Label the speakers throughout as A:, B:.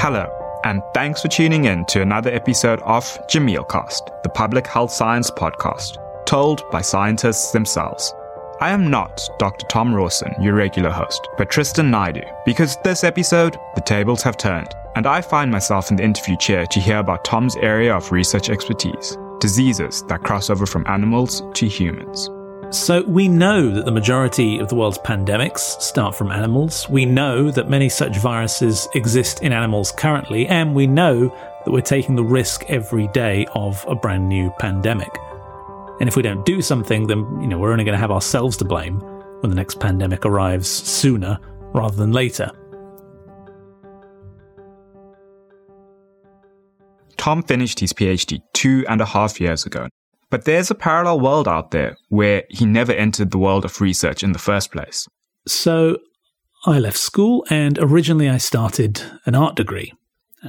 A: Hello, and thanks for tuning in to another episode of Jameel Cast, the public health science podcast, told by scientists themselves. I am not Dr. Thom Rawson, your regular host, but Tristan Naidoo, because this episode, the tables have turned, and I find myself in the interview chair to hear about Thom's area of research expertise diseases that cross over from animals to humans.
B: So, we know that the majority of the world's pandemics start from animals. We know that many such viruses exist in animals currently, and we know that we're taking the risk every day of a brand new pandemic. And if we don't do something, then you know we're only going to have ourselves to blame when the next pandemic arrives sooner rather than later.
A: Thom finished his PhD two and a half years ago but there's a parallel world out there where he never entered the world of research in the first place.
B: So I left school and originally I started an art degree.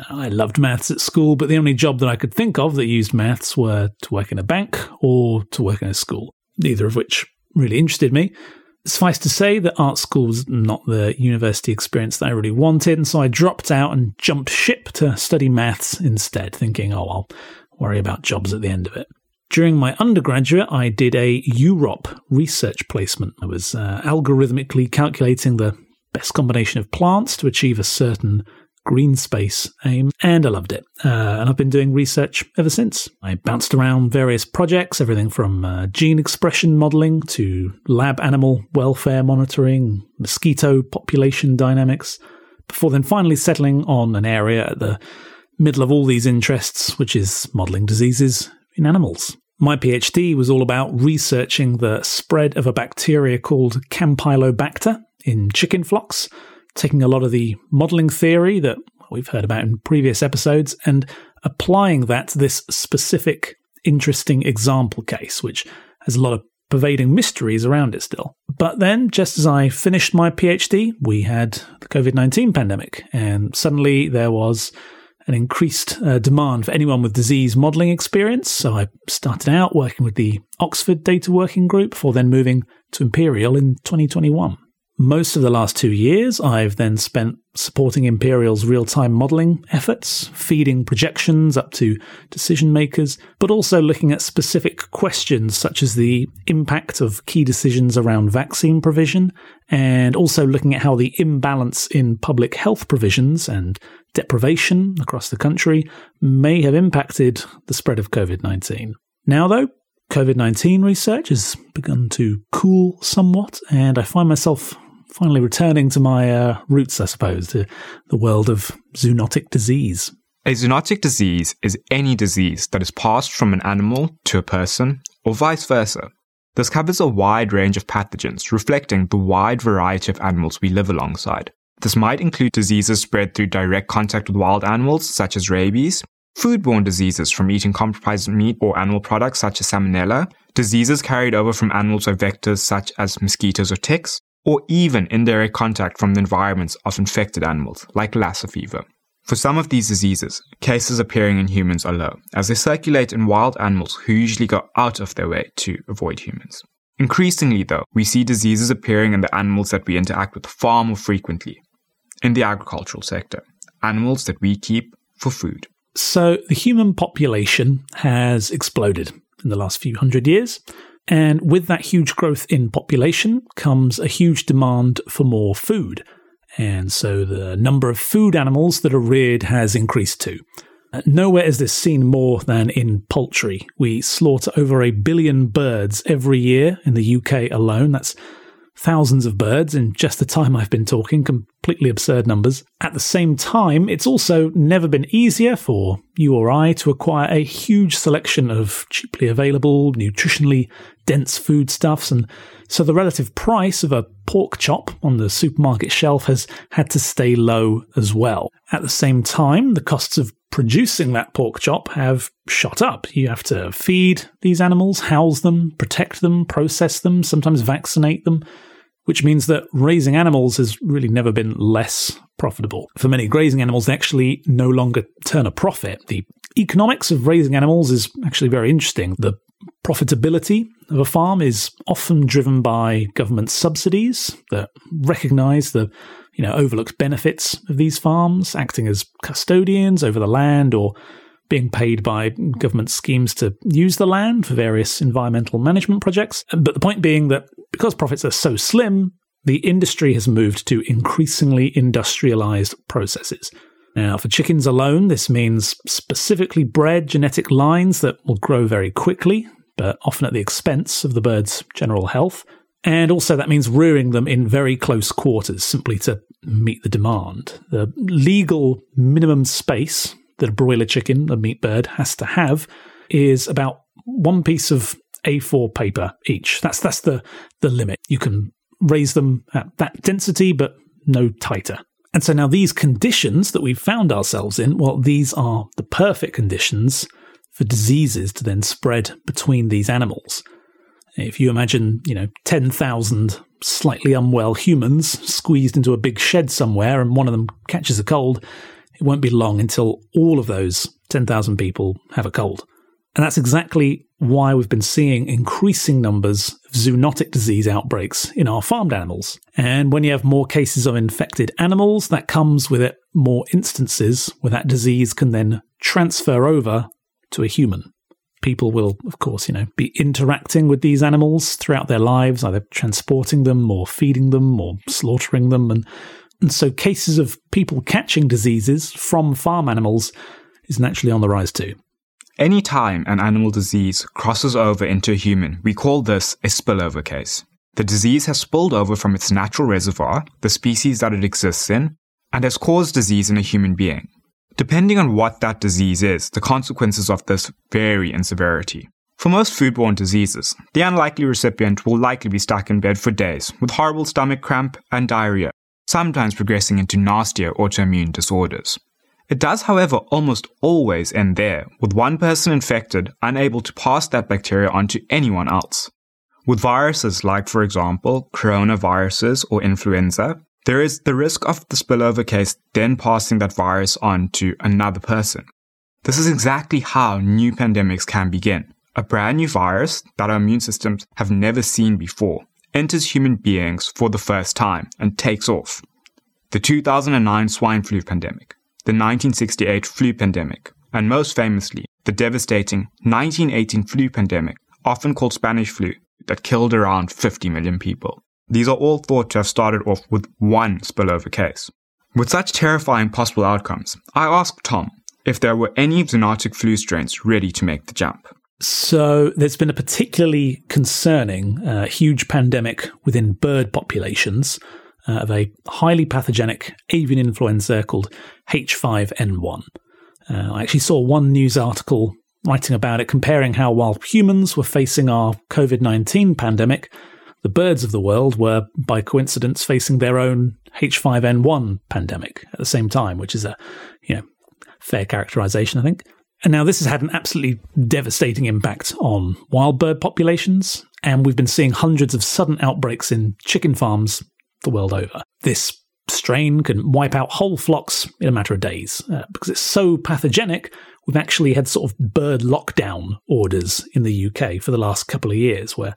B: I loved maths at school, but the only job that I could think of that used maths were to work in a bank or to work in a school, neither of which really interested me. Suffice to say that art school was not the university experience that I really wanted, and so I dropped out and jumped ship to study maths instead, thinking, oh, I'll worry about jobs at the end of it. During my undergraduate, I did a UROP research placement. I was uh, algorithmically calculating the best combination of plants to achieve a certain green space aim, and I loved it. Uh, and I've been doing research ever since. I bounced around various projects, everything from uh, gene expression modeling to lab animal welfare monitoring, mosquito population dynamics, before then finally settling on an area at the middle of all these interests, which is modeling diseases in animals. My PhD was all about researching the spread of a bacteria called Campylobacter in chicken flocks, taking a lot of the modeling theory that we've heard about in previous episodes and applying that to this specific interesting example case, which has a lot of pervading mysteries around it still. But then, just as I finished my PhD, we had the COVID 19 pandemic, and suddenly there was an increased uh, demand for anyone with disease modelling experience. So I started out working with the Oxford Data Working Group before then moving to Imperial in 2021. Most of the last two years, I've then spent supporting Imperial's real time modeling efforts, feeding projections up to decision makers, but also looking at specific questions such as the impact of key decisions around vaccine provision, and also looking at how the imbalance in public health provisions and deprivation across the country may have impacted the spread of COVID 19. Now, though, COVID 19 research has begun to cool somewhat, and I find myself finally returning to my uh, roots, I suppose, to the world of zoonotic disease.
A: A zoonotic disease is any disease that is passed from an animal to a person, or vice versa. This covers a wide range of pathogens, reflecting the wide variety of animals we live alongside. This might include diseases spread through direct contact with wild animals, such as rabies, foodborne diseases from eating compromised meat or animal products, such as salmonella, diseases carried over from animals or vectors such as mosquitoes or ticks, or even indirect contact from the environments of infected animals, like Lassa fever. For some of these diseases, cases appearing in humans are low, as they circulate in wild animals who usually go out of their way to avoid humans. Increasingly, though, we see diseases appearing in the animals that we interact with far more frequently. In the agricultural sector, animals that we keep for food.
B: So, the human population has exploded in the last few hundred years, and with that huge growth in population comes a huge demand for more food. And so the number of food animals that are reared has increased too. Nowhere is this seen more than in poultry. We slaughter over a billion birds every year in the UK alone. That's thousands of birds in just the time I've been talking, completely absurd numbers. At the same time, it's also never been easier for you or I to acquire a huge selection of cheaply available, nutritionally dense foodstuffs, and so the relative price of a pork chop on the supermarket shelf has had to stay low as well. At the same time, the costs of producing that pork chop have shot up. You have to feed these animals, house them, protect them, process them, sometimes vaccinate them which means that raising animals has really never been less profitable. For many grazing animals, they actually no longer turn a profit. The economics of raising animals is actually very interesting. The profitability of a farm is often driven by government subsidies that recognize the you know overlooked benefits of these farms acting as custodians over the land or being paid by government schemes to use the land for various environmental management projects but the point being that because profits are so slim the industry has moved to increasingly industrialized processes now, for chickens alone, this means specifically bred genetic lines that will grow very quickly, but often at the expense of the bird's general health. And also, that means rearing them in very close quarters simply to meet the demand. The legal minimum space that a broiler chicken, a meat bird, has to have is about one piece of A4 paper each. That's that's the the limit. You can raise them at that density, but no tighter. And so now these conditions that we've found ourselves in, well, these are the perfect conditions for diseases to then spread between these animals. If you imagine, you know, 10,000 slightly unwell humans squeezed into a big shed somewhere and one of them catches a cold, it won't be long until all of those 10,000 people have a cold. And that's exactly why we've been seeing increasing numbers of zoonotic disease outbreaks in our farmed animals. And when you have more cases of infected animals, that comes with it more instances where that disease can then transfer over to a human. People will, of course, you know, be interacting with these animals throughout their lives, either transporting them or feeding them or slaughtering them. And, and so cases of people catching diseases from farm animals is naturally on the rise too.
A: Any time an animal disease crosses over into a human, we call this a spillover case. The disease has spilled over from its natural reservoir, the species that it exists in, and has caused disease in a human being. Depending on what that disease is, the consequences of this vary in severity. For most foodborne diseases, the unlikely recipient will likely be stuck in bed for days with horrible stomach cramp and diarrhea, sometimes progressing into nastier autoimmune disorders. It does, however, almost always end there, with one person infected unable to pass that bacteria on to anyone else. With viruses like, for example, coronaviruses or influenza, there is the risk of the spillover case then passing that virus on to another person. This is exactly how new pandemics can begin. A brand new virus that our immune systems have never seen before enters human beings for the first time and takes off. The 2009 swine flu pandemic the 1968 flu pandemic, and most famously, the devastating 1918 flu pandemic, often called Spanish flu, that killed around 50 million people. These are all thought to have started off with one spillover case. With such terrifying possible outcomes, I asked Thom if there were any zoonotic flu strains ready to make the jump.
B: So, there's been a particularly concerning uh, huge pandemic within bird populations uh, of a highly pathogenic avian influenza called H5N1. Uh, I actually saw one news article writing about it, comparing how while humans were facing our COVID 19 pandemic, the birds of the world were, by coincidence, facing their own H5N1 pandemic at the same time, which is a you know fair characterization, I think. And now this has had an absolutely devastating impact on wild bird populations, and we've been seeing hundreds of sudden outbreaks in chicken farms the world over. This strain can wipe out whole flocks in a matter of days. Uh, because it's so pathogenic, we've actually had sort of bird lockdown orders in the UK for the last couple of years, where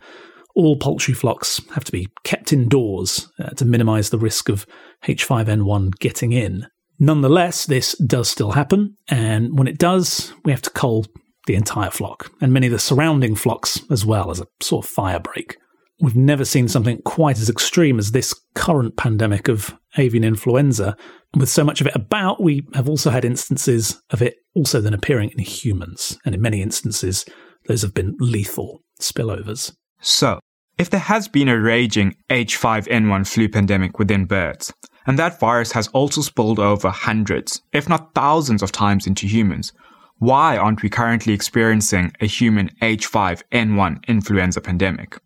B: all poultry flocks have to be kept indoors uh, to minimise the risk of H5N1 getting in. Nonetheless, this does still happen, and when it does, we have to cull the entire flock, and many of the surrounding flocks as well as a sort of fire break. We've never seen something quite as extreme as this current pandemic of avian influenza. With so much of it about, we have also had instances of it also then appearing in humans. And in many instances, those have been lethal spillovers.
A: So, if there has been a raging H5N1 flu pandemic within birds, and that virus has also spilled over hundreds, if not thousands of times into humans, why aren't we currently experiencing a human H5N1 influenza pandemic?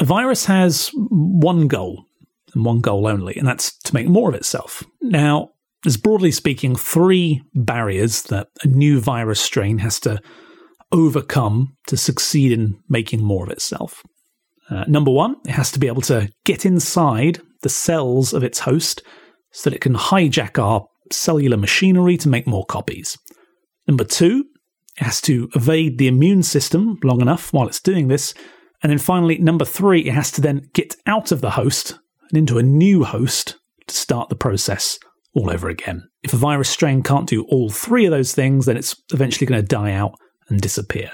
B: A virus has one goal, and one goal only, and that's to make more of itself. Now, there's broadly speaking three barriers that a new virus strain has to overcome to succeed in making more of itself. Uh, number one, it has to be able to get inside the cells of its host so that it can hijack our cellular machinery to make more copies. Number two, it has to evade the immune system long enough while it's doing this. And then finally, number three, it has to then get out of the host and into a new host to start the process all over again. If a virus strain can't do all three of those things, then it's eventually going to die out and disappear.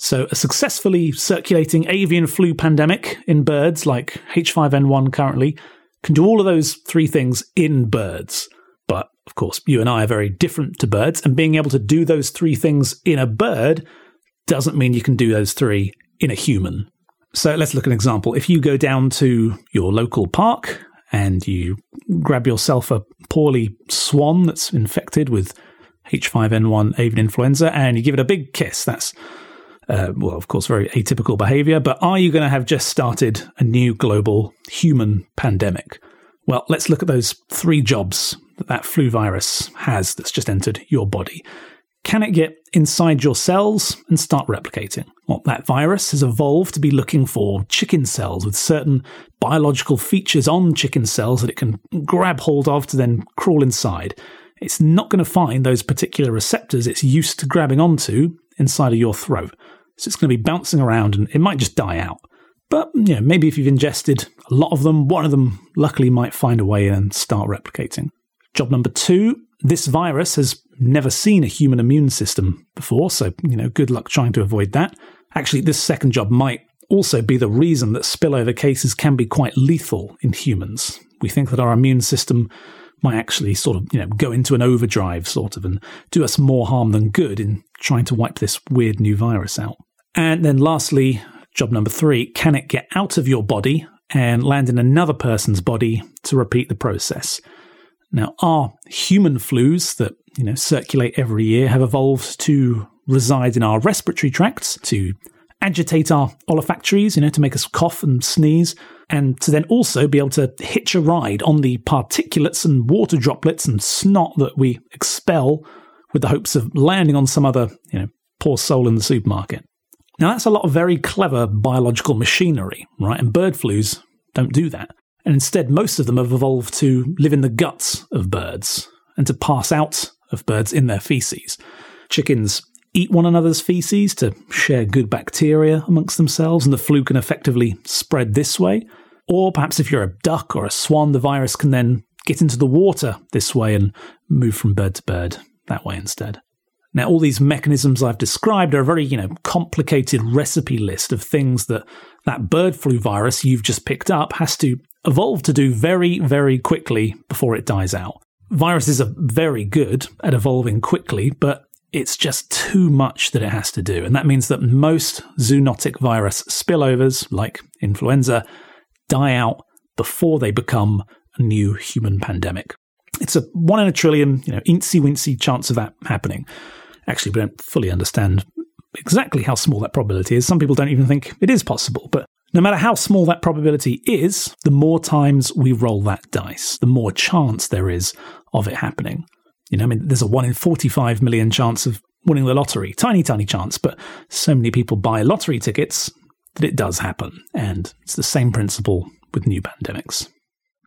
B: So, a successfully circulating avian flu pandemic in birds, like H5N1 currently, can do all of those three things in birds. But of course, you and I are very different to birds, and being able to do those three things in a bird doesn't mean you can do those three in a human. So let's look at an example. If you go down to your local park and you grab yourself a poorly swan that's infected with H5N1 avian influenza and you give it a big kiss, that's, uh, well, of course, very atypical behavior. But are you going to have just started a new global human pandemic? Well, let's look at those three jobs that that flu virus has that's just entered your body. Can it get inside your cells and start replicating? Well, that virus has evolved to be looking for chicken cells with certain biological features on chicken cells that it can grab hold of to then crawl inside. It's not going to find those particular receptors it's used to grabbing onto inside of your throat. So it's going to be bouncing around and it might just die out. But you know, maybe if you've ingested a lot of them, one of them luckily might find a way and start replicating. Job number two this virus has never seen a human immune system before, so, you know, good luck trying to avoid that. Actually, this second job might also be the reason that spillover cases can be quite lethal in humans. We think that our immune system might actually sort of, you know, go into an overdrive sort of and do us more harm than good in trying to wipe this weird new virus out. And then lastly, job number three, can it get out of your body and land in another person's body to repeat the process? Now, our human flus that you know circulate every year have evolved to reside in our respiratory tracts to agitate our olfactories, you know, to make us cough and sneeze, and to then also be able to hitch a ride on the particulates and water droplets and snot that we expel with the hopes of landing on some other, you know, poor soul in the supermarket. Now, that's a lot of very clever biological machinery, right? And bird flus don't do that. And instead, most of them have evolved to live in the guts of birds and to pass out of birds in their feces. Chickens eat one another's feces to share good bacteria amongst themselves, and the flu can effectively spread this way. Or perhaps if you're a duck or a swan, the virus can then get into the water this way and move from bird to bird that way instead. Now, all these mechanisms I've described are a very, you know, complicated recipe list of things that that bird flu virus you've just picked up has to evolve to do very, very quickly before it dies out. Viruses are very good at evolving quickly, but it's just too much that it has to do. And that means that most zoonotic virus spillovers, like influenza, die out before they become a new human pandemic. It's a one in a trillion, you know, incy wincy chance of that happening. Actually, we don't fully understand exactly how small that probability is. Some people don't even think it is possible, but no matter how small that probability is, the more times we roll that dice, the more chance there is of it happening. You know, I mean, there's a 1 in 45 million chance of winning the lottery. Tiny, tiny chance, but so many people buy lottery tickets that it does happen. And it's the same principle with new pandemics.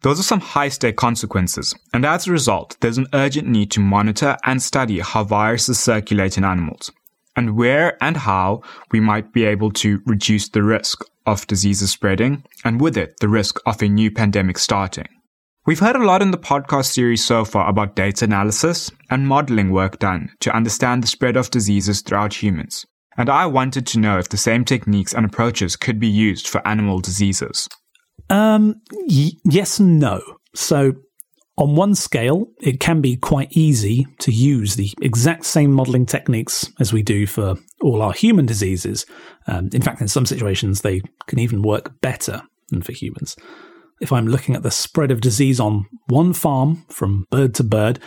A: Those are some high stake consequences, and as a result, there's an urgent need to monitor and study how viruses circulate in animals and where and how we might be able to reduce the risk of diseases spreading, and with it, the risk of a new pandemic starting. We've heard a lot in the podcast series so far about data analysis and modeling work done to understand the spread of diseases throughout humans. And I wanted to know if the same techniques and approaches could be used for animal diseases.
B: Um, y- yes and no. So on one scale, it can be quite easy to use the exact same modeling techniques as we do for all our human diseases. Um, in fact, in some situations, they can even work better than for humans. If I'm looking at the spread of disease on one farm from bird to bird,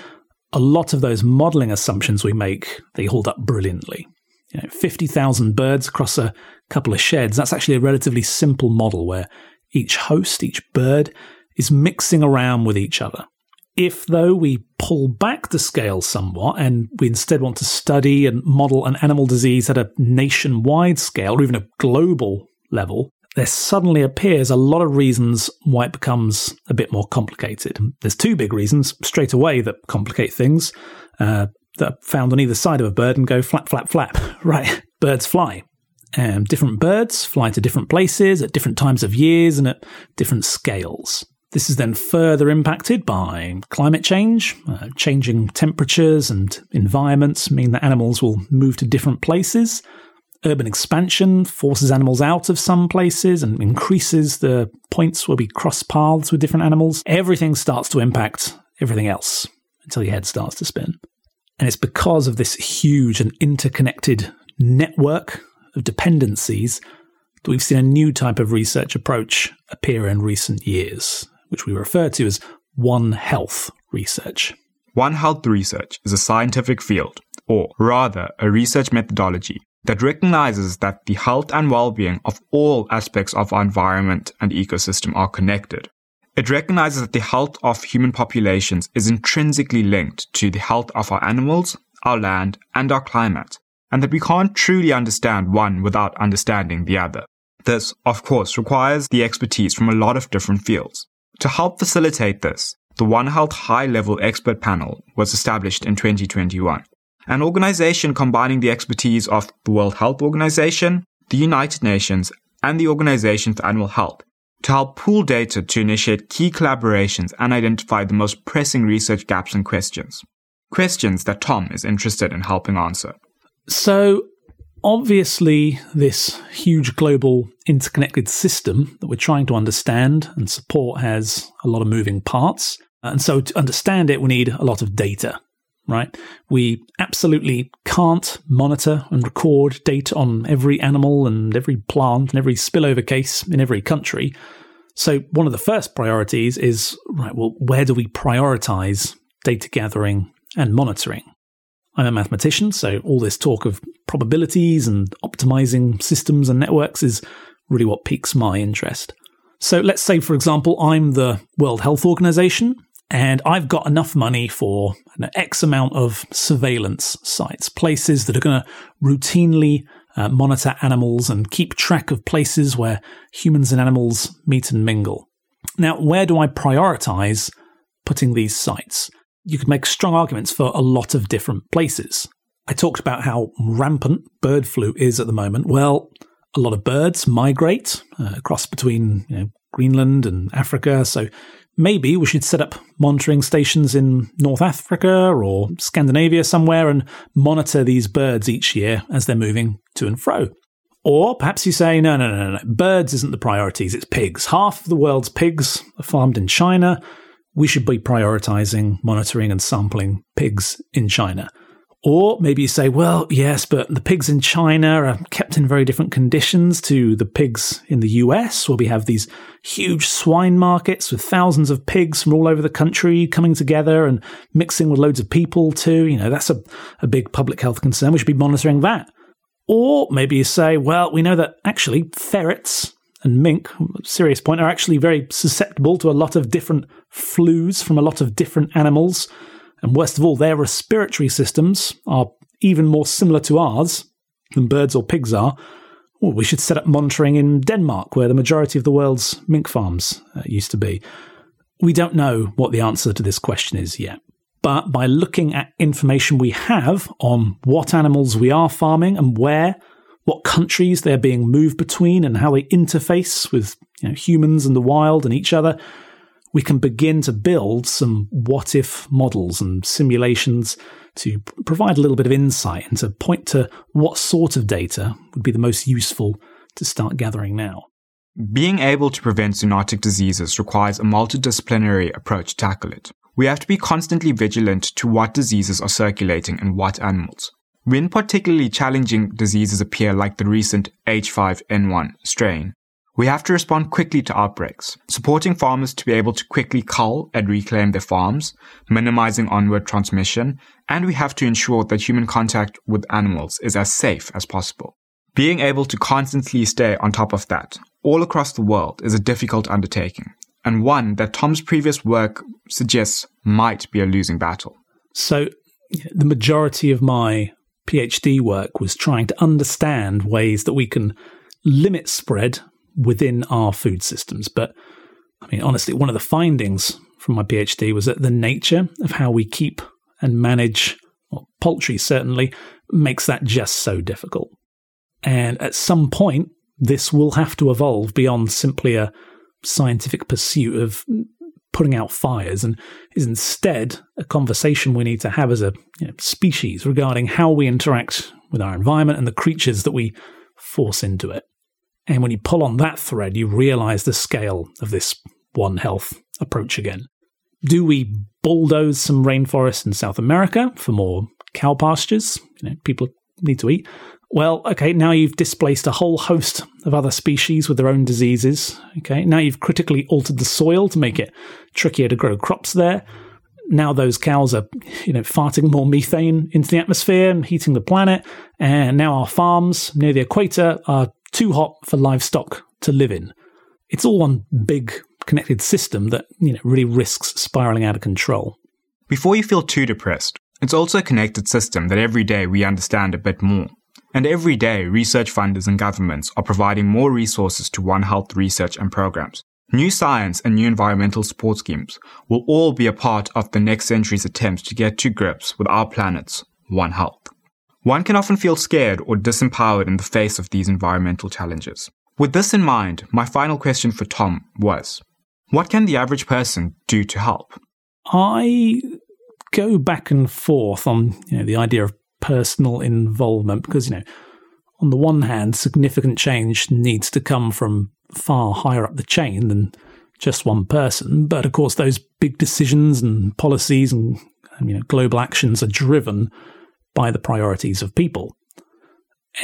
B: a lot of those modeling assumptions we make, they hold up brilliantly. You know, 50,000 birds across a couple of sheds, that's actually a relatively simple model where each host, each bird, is mixing around with each other. If, though, we pull back the scale somewhat and we instead want to study and model an animal disease at a nationwide scale or even a global level, there suddenly appears a lot of reasons why it becomes a bit more complicated. There's two big reasons straight away that complicate things. Uh, that are found on either side of a bird and go flap, flap, flap. Right, birds fly. Um, different birds fly to different places at different times of years and at different scales. This is then further impacted by climate change. Uh, changing temperatures and environments mean that animals will move to different places. Urban expansion forces animals out of some places and increases the points where we cross paths with different animals. Everything starts to impact everything else until your head starts to spin. And it's because of this huge and interconnected network of dependencies that we've seen a new type of research approach appear in recent years, which we refer to as One Health research.
A: One Health research is a scientific field, or rather, a research methodology that recognizes that the health and well-being of all aspects of our environment and ecosystem are connected. It recognizes that the health of human populations is intrinsically linked to the health of our animals, our land, and our climate, and that we can't truly understand one without understanding the other. This, of course, requires the expertise from a lot of different fields. To help facilitate this, the One Health High Level Expert Panel was established in 2021 an organization combining the expertise of the World Health Organization, the United Nations, and the Organization for Animal Health to help pool data to initiate key collaborations and identify the most pressing research gaps and questions. Questions that Thom is interested in helping answer.
B: So, obviously, this huge global interconnected system that we're trying to understand and support has a lot of moving parts. And so, to understand it, we need a lot of data right? We absolutely can't monitor and record data on every animal and every plant and every spillover case in every country. So, one of the first priorities is right, well, where do we prioritize data gathering and monitoring? I'm a mathematician, so all this talk of probabilities and optimizing systems and networks is really what piques my interest. So, let's say, for example, I'm the World Health Organization and I've got enough money for an X amount of surveillance sites, places that are going to routinely uh, monitor animals and keep track of places where humans and animals meet and mingle. Now, where do I prioritize putting these sites? You could make strong arguments for a lot of different places. I talked about how rampant bird flu is at the moment. Well, a lot of birds migrate uh, across between you know, Greenland and Africa, so maybe we should set up monitoring stations in North Africa or Scandinavia somewhere and monitor these birds each year as they're moving to and fro. Or perhaps you say, no, no, no, no, birds isn't the priorities, it's pigs. Half of the world's pigs are farmed in China. We should be prioritizing monitoring and sampling pigs in China. Or maybe you say, well, yes, but the pigs in China are kept in very different conditions to the pigs in the US, where we have these huge swine markets with thousands of pigs from all over the country coming together and mixing with loads of people too. You know, that's a, a big public health concern. We should be monitoring that. Or maybe you say, well, we know that actually ferrets and mink, serious point, are actually very susceptible to a lot of different flus from a lot of different animals. And worst of all, their respiratory systems are even more similar to ours than birds or pigs are. Well, we should set up monitoring in Denmark, where the majority of the world's mink farms uh, used to be. We don't know what the answer to this question is yet. But by looking at information we have on what animals we are farming and where, what countries they're being moved between, and how they interface with you know, humans and the wild and each other, we can begin to build some what if models and simulations to provide a little bit of insight and to point to what sort of data would be the most useful to start gathering now.
A: Being able to prevent zoonotic diseases requires a multidisciplinary approach to tackle it. We have to be constantly vigilant to what diseases are circulating in what animals. When particularly challenging diseases appear like the recent H5N1 strain, we have to respond quickly to outbreaks, supporting farmers to be able to quickly cull and reclaim their farms, minimizing onward transmission, and we have to ensure that human contact with animals is as safe as possible. Being able to constantly stay on top of that, all across the world, is a difficult undertaking, and one that Thom's previous work suggests might be a losing battle.
B: So, the majority of my PhD work was trying to understand ways that we can limit spread within our food systems. But I mean, honestly, one of the findings from my PhD was that the nature of how we keep and manage well, poultry certainly, makes that just so difficult. And at some point, this will have to evolve beyond simply a scientific pursuit of putting out fires and is instead a conversation we need to have as a you know, species regarding how we interact with our environment and the creatures that we force into it. And when you pull on that thread, you realize the scale of this One Health approach again. Do we bulldoze some rainforests in South America for more cow pastures? You know, people need to eat. Well, okay, now you've displaced a whole host of other species with their own diseases. Okay, now you've critically altered the soil to make it trickier to grow crops there. Now those cows are, you know, farting more methane into the atmosphere and heating the planet. And now our farms near the equator are too hot for livestock to live in. It's all one big connected system that, you know, really risks spiraling out of control.
A: Before you feel too depressed, it's also a connected system that every day we understand a bit more. And every day, research funders and governments are providing more resources to One Health research and programs. New science and new environmental support schemes will all be a part of the next century's attempts to get to grips with our planet's One Health. One can often feel scared or disempowered in the face of these environmental challenges. With this in mind, my final question for Thom was What can the average person do to help?
B: I go back and forth on you know, the idea of personal involvement because, you know, on the one hand, significant change needs to come from far higher up the chain than just one person. But of course, those big decisions and policies and you know global actions are driven by the priorities of people.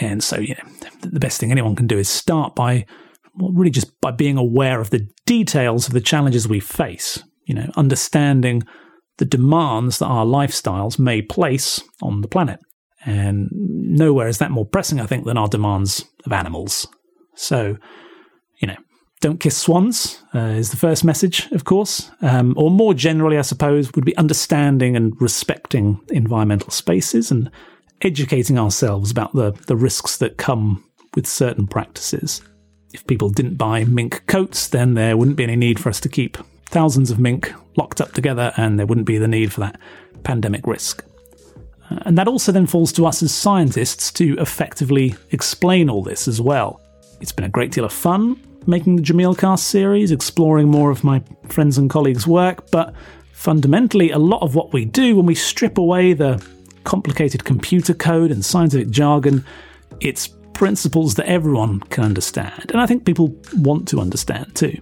B: And so, you know, the best thing anyone can do is start by, well, really just by being aware of the details of the challenges we face. You know, understanding the demands that our lifestyles may place on the planet. And nowhere is that more pressing, I think, than our demands of animals. So, you know, don't kiss swans uh, is the first message, of course. Um, or more generally, I suppose, would be understanding and respecting environmental spaces and educating ourselves about the, the risks that come with certain practices. If people didn't buy mink coats, then there wouldn't be any need for us to keep thousands of mink locked up together, and there wouldn't be the need for that pandemic risk. And that also then falls to us as scientists to effectively explain all this as well. It's been a great deal of fun making the Jameel Cast series, exploring more of my friends and colleagues' work, but fundamentally, a lot of what we do when we strip away the complicated computer code and scientific jargon, it's principles that everyone can understand. And I think people want to understand too.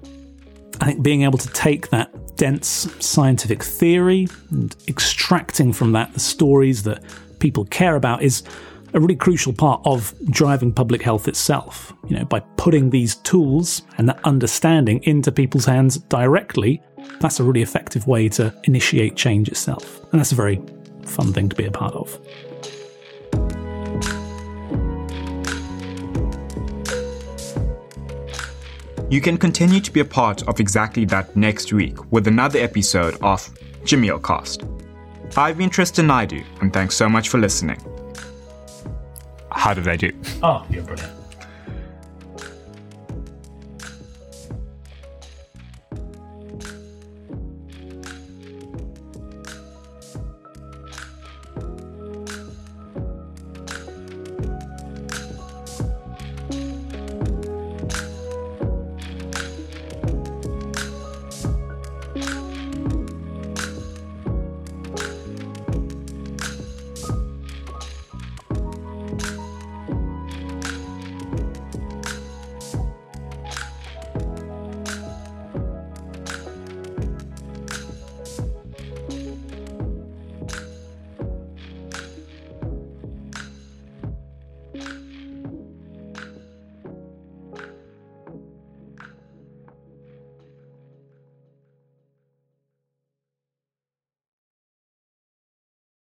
B: I think being able to take that dense scientific theory and extracting from that the stories that people care about is a really crucial part of driving public health itself. You know, by putting these tools and that understanding into people's hands directly, that's a really effective way to initiate change itself. And that's a very fun thing to be a part of.
A: You can continue to be a part of exactly that next week with another episode of Jameel Cast. I've been Tristan Naidoo, and thanks so much for listening. How did I do?
B: Oh, you're brilliant.